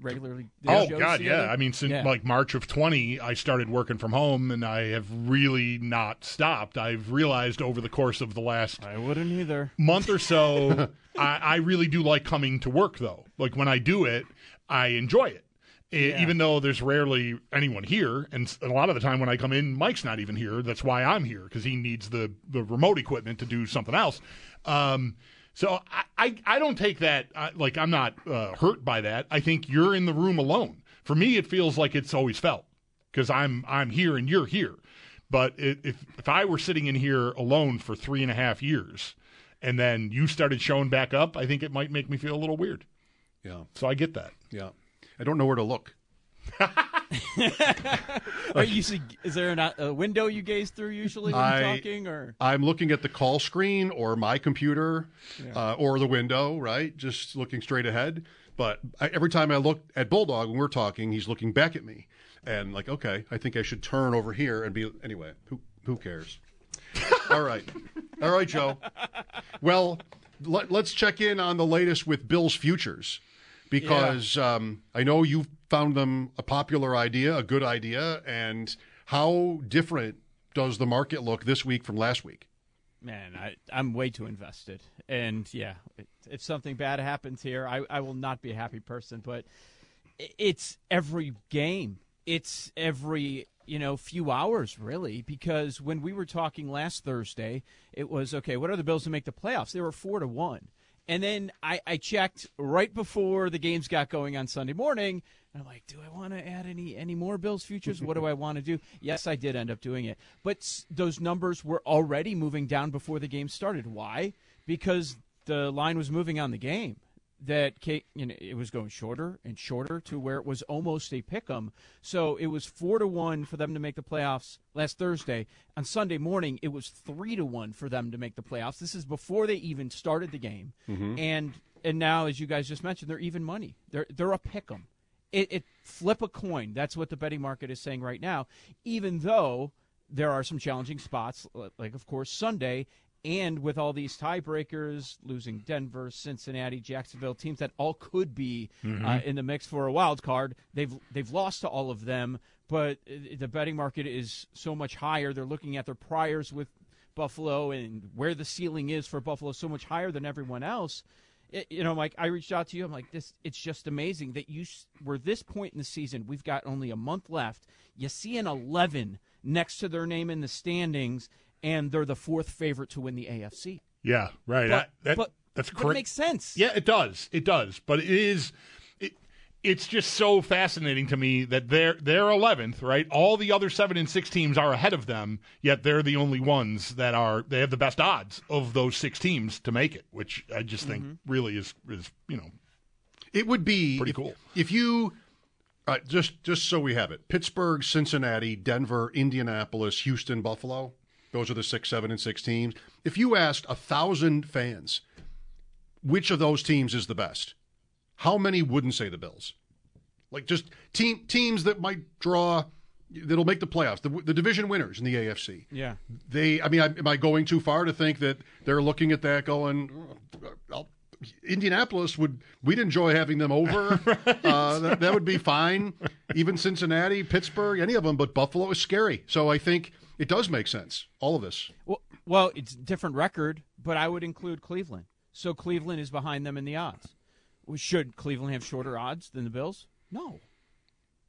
Speaker 8: regularly.
Speaker 6: Oh
Speaker 8: shows
Speaker 6: God,
Speaker 8: together?
Speaker 6: yeah. I mean, since
Speaker 8: Yeah.
Speaker 6: like March of 20, I started working from home, and I have really not stopped. I've realized over the course of the last
Speaker 8: I wouldn't either.
Speaker 6: month or so, I, I really do like coming to work, though. Like when I do it, I enjoy it. E- Even though there's rarely anyone here, and a lot of the time when I come in, Mike's not even here. That's why I'm here because he needs the the remote equipment to do something else. Um, so I, I I don't take that uh, like I'm not uh, hurt by that. I think you're in the room alone. For me, it feels like it's always felt because I'm I'm here and you're here. But it, if if I were sitting in here alone for three and a half years, and then you started showing back up, I think it might make me feel a little weird.
Speaker 4: Yeah.
Speaker 6: So I get that.
Speaker 4: Yeah. I don't know where to look.
Speaker 8: Or you see, is there an, a window you gaze through usually when
Speaker 4: I-
Speaker 8: you're talking, or
Speaker 4: I'm looking at the call screen or my computer uh, or the window, right? Just looking straight ahead. But I, every time I look at Bulldog when we're talking, he's looking back at me. And like, okay, I think I should turn over here and be. Anyway, who who cares? All right, all right, Joe. Well, let, us check in on the latest with Bills futures because yeah. um, I know you found them a popular idea, a good idea, and how different does the market look this week from last week?
Speaker 8: Man, I, I'm way too invested, and yeah, if something bad happens here, I, I will not be a happy person. But it's every game, it's every you know, few hours really, because when we were talking last Thursday, it was okay. What are the Bills to make the playoffs? They were four to one, and then I, I checked right before the games got going on Sunday morning. And I'm like, do I want to add any any more Bills futures? What do I want to do? Yes, I did end up doing it, but those numbers were already moving down before the game started. Why? Because the line was moving on the game that Kate, you know, it was going shorter and shorter to where it was almost a pick 'em. So it was four to one for them to make the playoffs last Thursday. On Sunday morning, it was three to one for them to make the playoffs. This is before they even started the game, mm-hmm. and and now, as you guys just mentioned, they're even money. They're they're a pick 'em. It, it flip a coin. That's what the betting market is saying right now. Even though there are some challenging spots, like of course Sunday, and with all these tiebreakers, losing Denver, Cincinnati, Jacksonville, teams that all could be mm-hmm. uh, in the mix for a wild card, they've they've lost to all of them. But the betting market is so much higher. They're looking at their priors with Buffalo and where the ceiling is for Buffalo so much higher than everyone else. It, you know, Mike, I reached out to you. I'm like, this. It's just amazing that you were this point in the season. We've got only a month left. You see an 11 next to their name in the standings, and they're the fourth favorite to win the AFC.
Speaker 6: Yeah, right.
Speaker 8: But,
Speaker 6: that,
Speaker 8: but,
Speaker 6: that's
Speaker 8: correct. It makes sense.
Speaker 6: Yeah, it does. It does. But it is. It, it's just so fascinating to me that they're they're eleventh, right? All the other seven and six teams are ahead of them, yet they're the only ones that are they have the best odds of those six teams to make it, which I just think mm-hmm. really is is you know,
Speaker 4: it would be
Speaker 6: pretty
Speaker 4: if,
Speaker 6: cool
Speaker 4: if you. Uh, just just so we have it: Pittsburgh, Cincinnati, Denver, Indianapolis, Houston, Buffalo. Those are the six, seven, and six teams. If you asked a thousand fans which of those teams is the best, how many wouldn't say the Bills? Like just team teams that might draw that'll make the playoffs, the, the division winners in the AFC.
Speaker 8: Yeah,
Speaker 4: they. I mean, I, am I going too far to think that they're looking at that going? Oh, Indianapolis would we'd enjoy having them over. right. uh, that, that would be fine. Even Cincinnati, Pittsburgh, any of them, but Buffalo is scary. So I think it does make sense. All of this.
Speaker 8: Well, well, it's different record, but I would include Cleveland. So Cleveland is behind them in the odds. Should Cleveland have shorter odds than the Bills? No.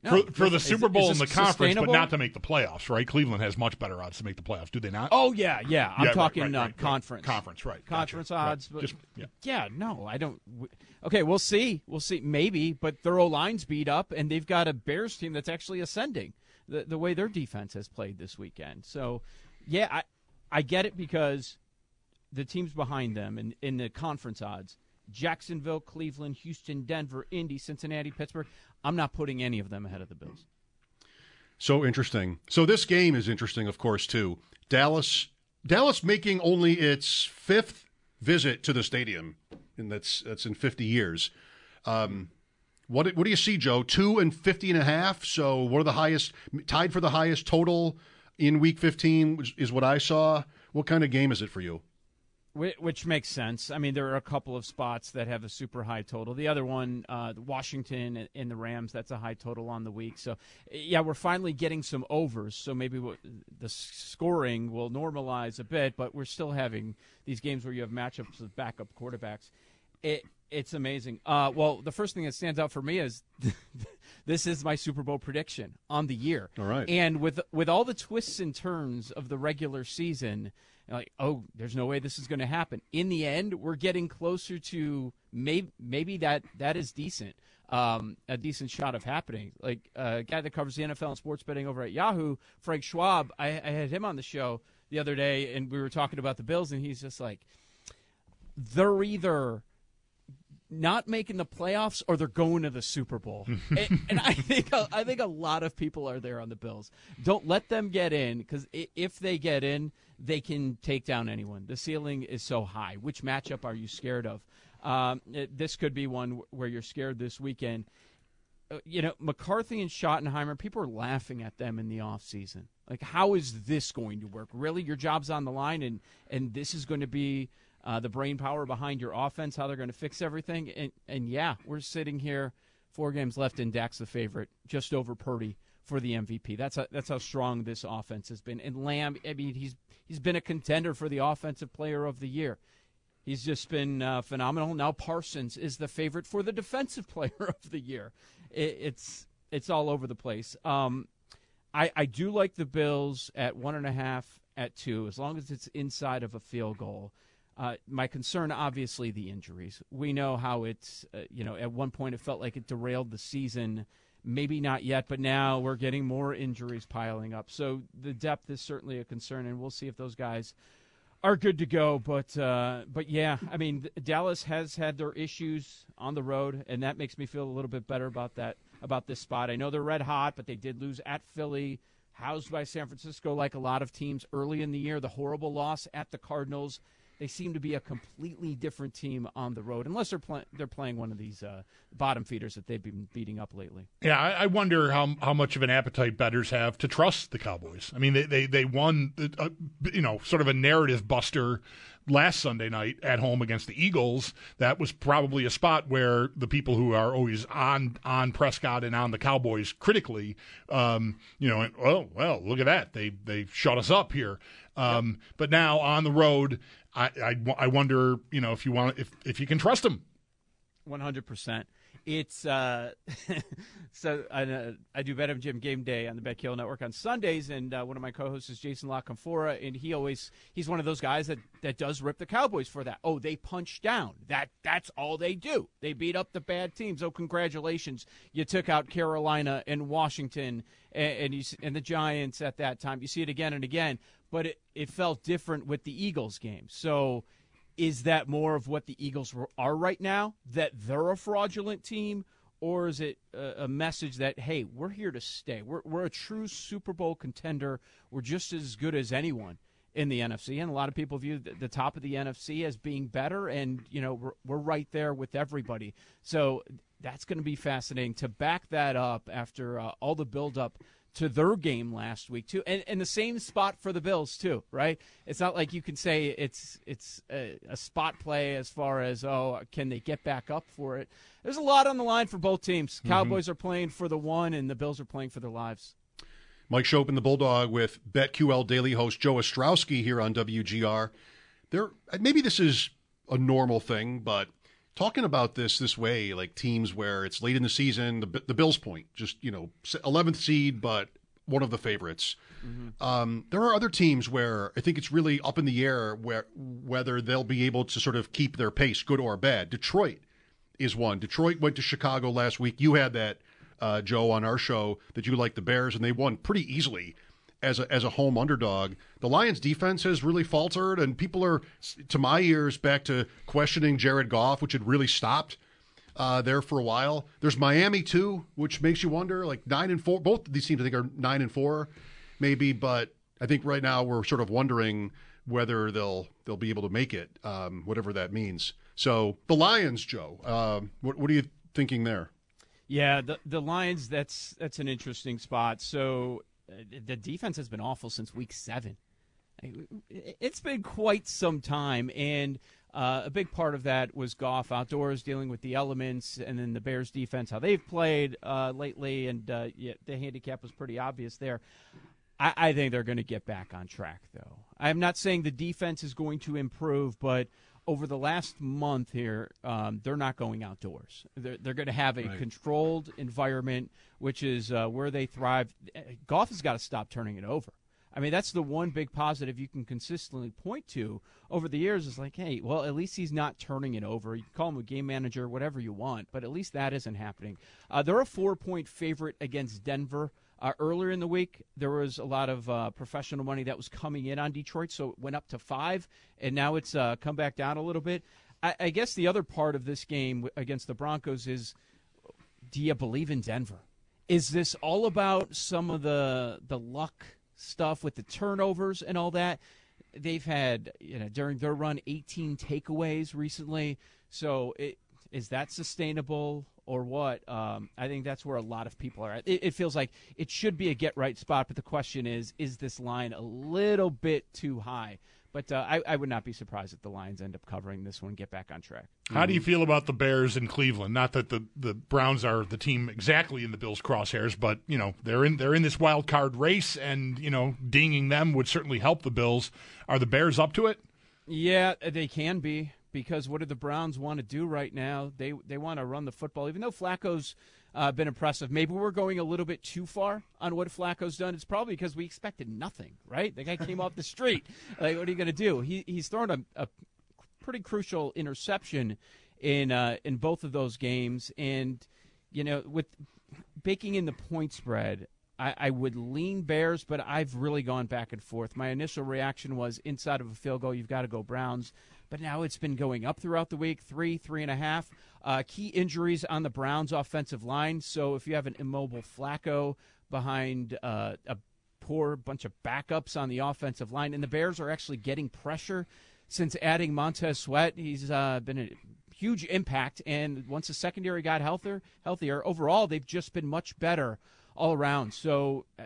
Speaker 6: No. For, for the Super Bowl in the conference, but not to make the playoffs, right? Cleveland has much better odds to make the playoffs, do they not?
Speaker 8: Oh yeah, yeah. I'm
Speaker 6: yeah,
Speaker 8: talking
Speaker 6: right, right,
Speaker 8: uh,
Speaker 6: right,
Speaker 8: conference.
Speaker 6: Conference, right?
Speaker 8: Conference
Speaker 6: gotcha.
Speaker 8: odds, but
Speaker 6: Just,
Speaker 8: yeah. yeah, no, I don't. Okay, we'll see. We'll see. Maybe, but their O line's beat up, and they've got a Bears team that's actually ascending the, the way their defense has played this weekend. So, yeah, I, I get it because the teams behind them in, in the conference odds Jacksonville, Cleveland, Houston, Denver, Indy, Cincinnati, Pittsburgh. I'm not putting any of them ahead of the Bills.
Speaker 4: So interesting. So this game is interesting, of course, too. Dallas, Dallas making only its fifth visit to the stadium, and that's that's in 50 years. Um, what what do you see, Joe? Two and 50 and a half. So what are the highest tied for the highest total in Week 15? Which is what I saw. What kind of game is it for you?
Speaker 8: Which makes sense. I mean, there are a couple of spots that have a super high total. The other one, uh, Washington and the Rams, that's a high total on the week. So, yeah, we're finally getting some overs. So maybe the scoring will normalize a bit, but we're still having these games where you have matchups with backup quarterbacks. It, it's amazing. Uh, well, the first thing that stands out for me is this is my Super Bowl prediction on the year.
Speaker 4: All right.
Speaker 8: And with with all the twists and turns of the regular season, like, oh, there's no way this is going to happen. In the end, we're getting closer to maybe maybe that that is decent. Um, a decent shot of happening. Like uh, a guy that covers the NFL and sports betting over at Yahoo, Frank Schwab. I, I had him on the show the other day, and we were talking about the Bills, and he's just like, they're either not making the playoffs or they're going to the Super Bowl. and, and, I think I think a lot of people are there on the Bills. Don't let them get in because if they get in, they can take down anyone. The ceiling is so high. Which matchup are you scared of? Um, it, this could be one where you're scared this weekend. Uh, you know, McCarthy and Schottenheimer, people are laughing at them in the offseason. Like, how is this going to work? Really, your job's on the line, and and this is going to be uh, the brain power behind your offense, how they're going to fix everything. And, and yeah, we're sitting here, four games left, and Dak's the favorite, just over Purdy for the MVP. That's how, that's how strong this offense has been. And Lamb, I mean, he's he's been a contender for the offensive player of the year. He's just been uh, phenomenal. Now Parsons is the favorite for the defensive player of the year. It, it's it's all over the place. Um, I I do like the Bills at one and a half at two, as long as it's inside of a field goal. Uh, my concern, obviously, the injuries. We know how it's, uh, you know, at one point it felt like it derailed the season. Maybe not yet, but now we're getting more injuries piling up. So the depth is certainly a concern, and we'll see if those guys are good to go. But uh, but yeah, I mean, Dallas has had their issues on the road, and that makes me feel a little bit better about that about this spot. I know they're red hot, but they did lose at Philly, housed by San Francisco, like a lot of teams early in the year. The horrible loss at the Cardinals they seem to be a completely different team on the road, unless they're playing they're playing one of these uh, bottom feeders that they've been beating up lately.
Speaker 6: Yeah, I, I, wonder how how much of an appetite betters have to trust the Cowboys. I mean, they they, they won, uh, you know, sort of a narrative buster last Sunday night at home against the Eagles. That was probably a spot where the people who are always on on Prescott and on the Cowboys critically, um, you know, oh well, look at that, they they shut us up here. Um, yep. But now on the road, I, I, I wonder, you know, if you want if if you can trust them.
Speaker 8: One hundred percent. It's uh, so I, uh, I do Bet Jim Game Day on the BetQL Network on Sundays, and uh, one of my co-hosts is Jason La Canfora, and he always he's one of those guys that, that does rip the Cowboys for that. Oh, they punch down. That that's all they do. They beat up the bad teams. Oh, congratulations, you took out Carolina and Washington and and, you, and the Giants at that time. You see it again and again but it, it felt different with the Eagles game. So is that more of what the Eagles are right now, that they're a fraudulent team? Or is it a, message that, hey, we're here to stay? We're, we're a true Super Bowl contender. We're just as good as anyone in the NFC, and a lot of people view the, the, top of the NFC as being better, and you know we're, we're right there with everybody. So that's going to be fascinating to back that up after uh, all the buildup to their game last week too, and, and the same spot for the Bills too, right? It's not like you can say it's it's a, a, spot play as far as oh can they get back up for it. There's a lot on the line for both teams. Mm-hmm. Cowboys are playing for the one, and the Bills are playing for their lives.
Speaker 4: Mike Schopp and the Bulldog with BetQL Daily host Joe Ostrowski here on WGR. There, maybe this is a normal thing, but talking about this this way, like teams where it's late in the season, the, the Bills point, just you know, eleventh seed, but one of the favorites. Mm-hmm. Um, there are other teams where I think it's really up in the air where whether they'll be able to sort of keep their pace, good or bad. Detroit is one. Detroit went to Chicago last week. You had that, uh, Joe, on our show that you liked the Bears, and they won pretty easily as a, as a home underdog. The Lions defense has really faltered, and people are, to my ears, back to questioning Jared Goff, which had really stopped uh, there for a while. There's Miami too, which makes you wonder. Like nine and four, both of these teams I think are nine and four, maybe. But I think right now we're sort of wondering whether they'll they'll be able to make it, um, whatever that means. So the Lions, Joe, um, what, what are you thinking there?
Speaker 8: Yeah, the the Lions. That's that's an interesting spot. So the defense has been awful since week seven. It's been quite some time, and uh, a big part of that was Goff outdoors dealing with the elements, and then the Bears defense, how they've played uh, lately, and uh, yeah, the handicap was pretty obvious there. I, I think they're going to get back on track, though. I'm not saying the defense is going to improve, but over the last month here, um, they're not going outdoors. They're, they're going to have a right. controlled environment, which is uh, where they thrive. Goff has got to stop turning it over. I mean, that's the one big positive you can consistently point to over the years is like, hey, well, at least he's not turning it over. You can call him a game manager, whatever you want, but at least that isn't happening. Uh, they're a four point favorite against Denver. Uh, earlier in the week, there was a lot of uh, professional money that was coming in on Detroit, so it went up to five, and now it's uh, come back down a little bit. I, I guess the other part of this game against the Broncos is do you believe in Denver? Is this all about some of the the luck stuff with the turnovers and all that? They've had you know during their run 18 takeaways recently, so it, is that sustainable? Or what. Um, I think that's where a lot of people are at. It, it, feels like it should be a get right spot, but the question is, is this line a little bit too high? But uh, I, I would not be surprised if the Lions end up covering this one, get back on track.
Speaker 6: How do you feel about the Bears in Cleveland? Not that the, the Browns are the team exactly in the Bills' crosshairs, but you know they're in they're in this wild card race, and you know dinging them would certainly help the Bills. Are the Bears up to it?
Speaker 8: Yeah, they can be because what do the Browns want to do right now? They they want to run the football, even though Flacco's uh, been impressive. Maybe we're going a little bit too far on what Flacco's done. It's probably because we expected nothing, right? The guy came off the street. Like, what are you going to do? He he's thrown a, a pretty crucial interception in uh, in both of those games, and you know, with baking in the point spread. I, I would lean Bears, but I've really gone back and forth. My initial reaction was inside of a field goal, you've got to go Browns but now it's been going up throughout the week three, three and a half. Uh, key injuries on the Browns' offensive line. So if you have an immobile Flacco behind uh, a poor bunch of backups on the offensive line, and the Bears are actually getting pressure since adding Montez Sweat. He's uh, been a huge impact, and once the secondary got healthier, healthier overall, they've just been much better all around. So. Uh,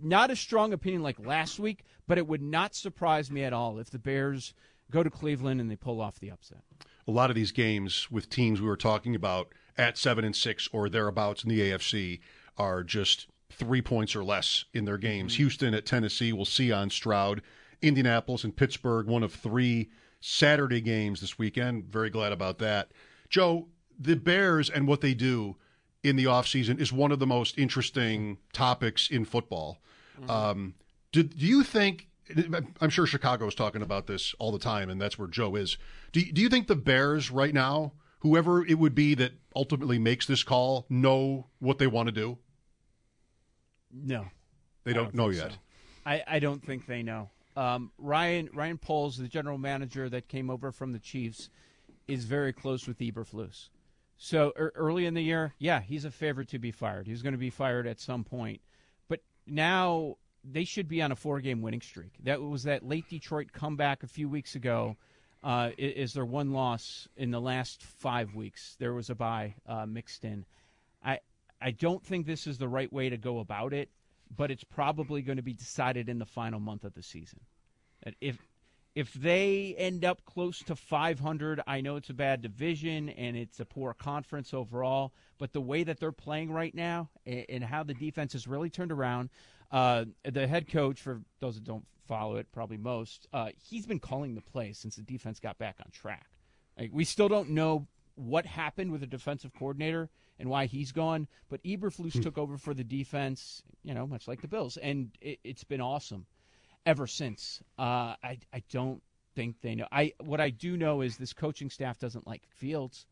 Speaker 8: not a strong opinion like last week, but it would not surprise me at all if the Bears go to Cleveland and they pull off the upset.
Speaker 4: A lot of these games with teams we were talking about at seven and six or thereabouts in the AFC are just three points or less in their games. Mm-hmm. Houston at Tennessee, we'll see on Stroud. Indianapolis and Pittsburgh, one of three Saturday games this weekend. Very glad about that. Joe, the Bears and what they do in the offseason is one of the most interesting topics in football. Mm-hmm. Um, do, do you think I'm sure Chicago is talking about this all the time, and that's where Joe is. Do, do you think the Bears right now, whoever it would be that ultimately makes this call, know what they want to do?
Speaker 8: No,
Speaker 4: they don't,
Speaker 8: don't
Speaker 4: know yet.
Speaker 8: So. I, I don't think they know. Um, Ryan Ryan Poles, the general manager that came over from the Chiefs, is very close with Eberflus. So er, early in the year, yeah, he's a favorite to be fired. He's going to be fired at some point. But now they should be on a four game winning streak. That was that late Detroit comeback a few weeks ago. Uh, is their one loss in the last five weeks? There was a bye uh, mixed in. I I don't think this is the right way to go about it, but it's probably going to be decided in the final month of the season. If if they end up close to 500, I know it's a bad division and it's a poor conference overall, but the way that they're playing right now and how the defense has really turned around, uh, the head coach, for those that don't follow it, probably most, uh, he's been calling the play since the defense got back on track. Like, we still don't know what happened with the defensive coordinator and why he's gone, but Eberflus hmm. took over for the defense, you know, much like the Bills, and it, has been awesome ever since. Uh, I I don't think they know. I what I do know is this coaching staff doesn't like Fields.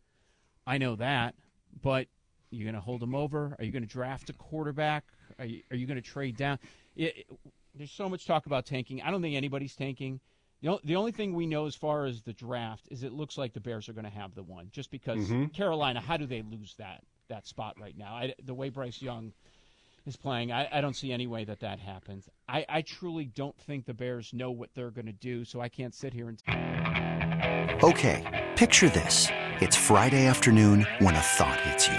Speaker 8: I know that, but you're going to hold him over? Are you going to draft a quarterback? Are you, are you going to trade down? It, it, there's so much talk about tanking. I don't think anybody's tanking. The, o- the only thing we know as far as the draft is it looks like the Bears are going to have the one, just because
Speaker 4: mm-hmm.
Speaker 8: Carolina. How do they lose that that spot right now? I, the way Bryce Young is playing, I, I, don't see any way that that happens. I, I truly don't think the Bears know what they're going to do, so I can't sit here and.
Speaker 9: T- okay, picture this: it's Friday afternoon when a thought hits you.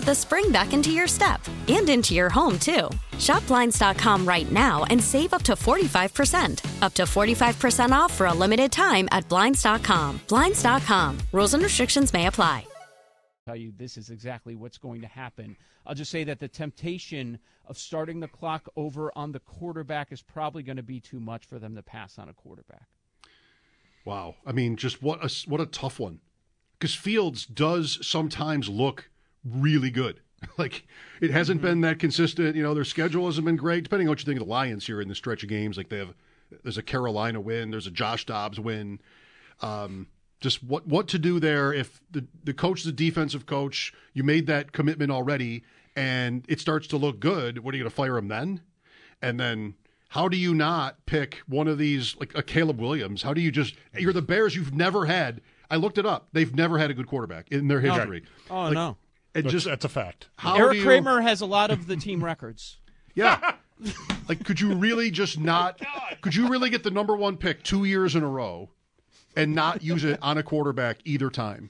Speaker 10: the spring back into your step and into your home, too. Shop Blinds.com right now and save up to 45%. Up to 45% off for a limited time at Blinds.com. Blinds.com. Rules and restrictions may apply.
Speaker 8: tell you this is exactly what's going to happen. I'll just say that the temptation of starting the clock over on the quarterback is probably going to be too much for them to pass on a quarterback.
Speaker 4: Wow. I mean, just what a what a tough one. Because Fields does sometimes look really good. like it hasn't
Speaker 8: Mm-hmm.
Speaker 4: been that consistent. You know, their schedule hasn't been great. Depending on what you think of the Lions here in the stretch of games, like they have, there's a Carolina win, there's a Josh Dobbs win. Um, just what what to do there if the the coach is a defensive coach, you made that commitment already, and it starts to look good. What are you going to fire him then? And then how do you not pick one of these like a Caleb Williams? How do you just you're the Bears? You've never had. I looked it up. They've never had a good quarterback in their history.
Speaker 8: Oh,
Speaker 4: Like,
Speaker 8: no.
Speaker 4: It
Speaker 6: That's-
Speaker 4: just
Speaker 6: that's a fact.
Speaker 4: How
Speaker 8: Eric
Speaker 4: do you,
Speaker 8: Kramer has a lot of the team records.
Speaker 4: Yeah. like, could you really just not? Could you really get the number one pick two years in a row and not use it on a quarterback either time?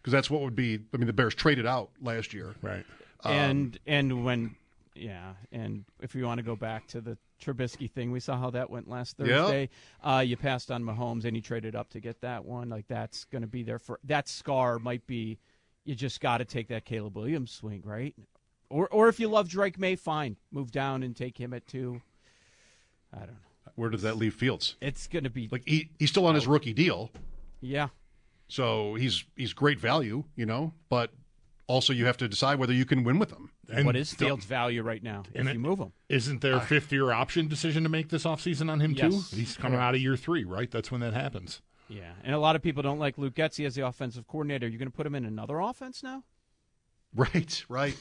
Speaker 4: Because that's what would be. I mean, the Bears traded out last year,
Speaker 6: right?
Speaker 8: and and when yeah, and if you want to go back to the Trubisky thing, we saw how that went last
Speaker 4: Yep.
Speaker 8: Thursday. Uh, you passed on Mahomes, and you traded up to get that one. Like that's going to be there for that scar. Might be you just got to take that Caleb Williams swing, right? Or or if you love Drake Maye, fine, move down and take him at two. I don't know.
Speaker 4: Where does that leave Fields?
Speaker 8: It's going to be
Speaker 4: like he, he's still on his oh. rookie deal.
Speaker 8: Yeah.
Speaker 4: So he's he's great value, you know, but also you have to decide whether you can win with him.
Speaker 8: what is Fields' value right now if
Speaker 6: And
Speaker 8: you move him?
Speaker 6: Isn't there a ah. fifth year option decision to make this offseason on him
Speaker 8: Yes.
Speaker 6: too? He's coming out of year three, right? That's when that happens.
Speaker 8: Yeah, and a lot of people don't like Luke Getsy as the offensive coordinator. You're going to put him in another offense now?
Speaker 4: Right, right.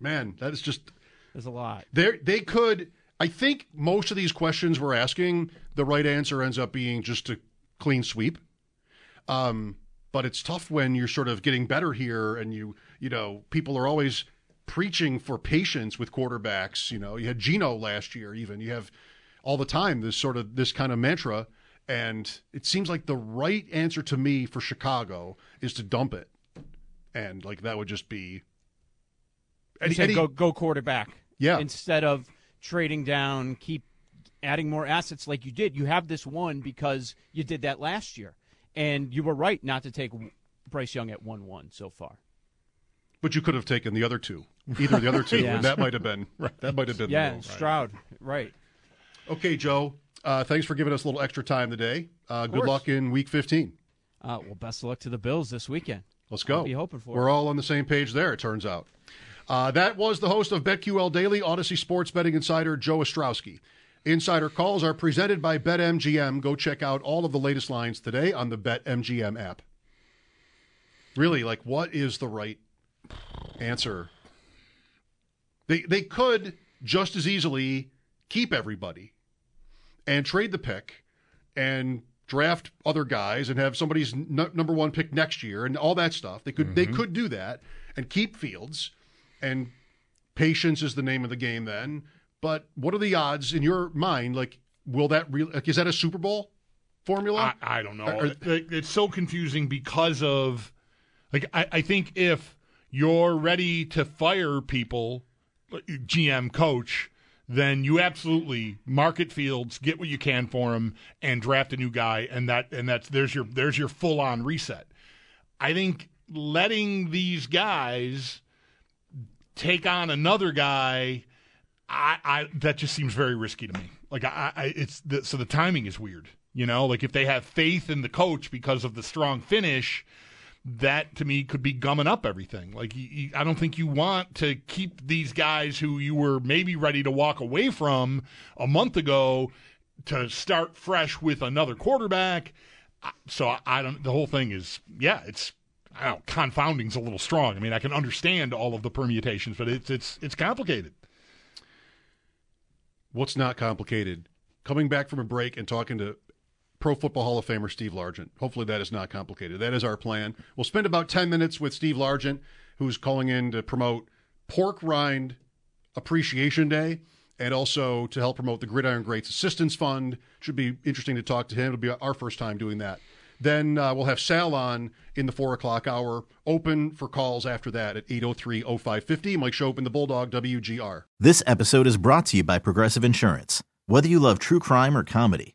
Speaker 4: Man, that is just
Speaker 8: There's a lot.
Speaker 4: They they could. I think most of these questions we're asking, the right answer ends up being just a clean sweep. Um, but it's tough when you're sort of getting better here, and you you know people are always preaching for patience with quarterbacks. You know, you had Gino last year, even you have all the time this sort of this kind of mantra, and it seems like the right answer to me for Chicago is to dump it, and like that would just be.
Speaker 8: Said go go quarterback.
Speaker 4: Yeah.
Speaker 8: Instead of trading down, keep adding more assets like you did. You have this one because you did that last year, and you were right not to take Bryce Young at one one so far.
Speaker 4: But you could have taken the other two, either the other two,
Speaker 8: Yeah.
Speaker 4: and that might have been that might have been.
Speaker 8: Yeah. Stroud, right?
Speaker 4: Okay, Joe. Uh, thanks for giving us a little extra time today. Uh, good luck in Week 15.
Speaker 8: Uh, well, best of luck to the Bills this weekend.
Speaker 4: Let's go.
Speaker 8: I'll be hoping for.
Speaker 4: We're all on the same page there. It turns out. Uh, that was the host of BetQL Daily, Audacy Sports Betting Insider Joe Ostrowski. Insider calls are presented by BetMGM. Go check out all of the latest lines today on the BetMGM app. Really, like, what is the right answer? They they could just as easily keep everybody and trade the pick and draft other guys and have somebody's n- number one pick next year and all that stuff. They could they mm-hmm. could do that and keep Fields and patience is the name of the game then. But what are the odds in your mind? Like, will that real? Like, is that a Super Bowl formula?
Speaker 6: I, I don't know. It's so confusing because of, like, I, I think if you're ready to fire people, GM coach, then you absolutely market Fields, get what you can for him, and draft a new guy, and that and that's there's your there's your full on reset. I think letting these guys take on another guy. I, I that just seems very risky to me. Like I, I it's the, so the timing is weird. You know, like if they have faith in the coach because of the strong finish, that to me could be gumming up everything. Like you, you, I don't think you want to keep these guys who you were maybe ready to walk away from a month ago to start fresh with another quarterback. So I, I don't. The whole thing is, yeah, it's I don't confounding's a little strong. I mean, I can understand all of the permutations, but it's it's it's complicated.
Speaker 4: What's not complicated? Coming back from a break and talking to Pro Football Hall of Famer Steve Largent. Hopefully, that is not complicated. That is our plan. We'll spend about 10 minutes with Steve Largent, who's calling in to promote Pork Rind Appreciation Day and also to help promote the Gridiron Greats Assistance Fund. Should be interesting to talk to him. It'll be our first time doing that. Then uh, we'll have Sal on in the four o'clock hour. Open for calls after that at 803 0550. Mike Schopp in the Bulldog WGR.
Speaker 11: This episode is brought to you by Progressive Insurance. Whether you love true crime or comedy,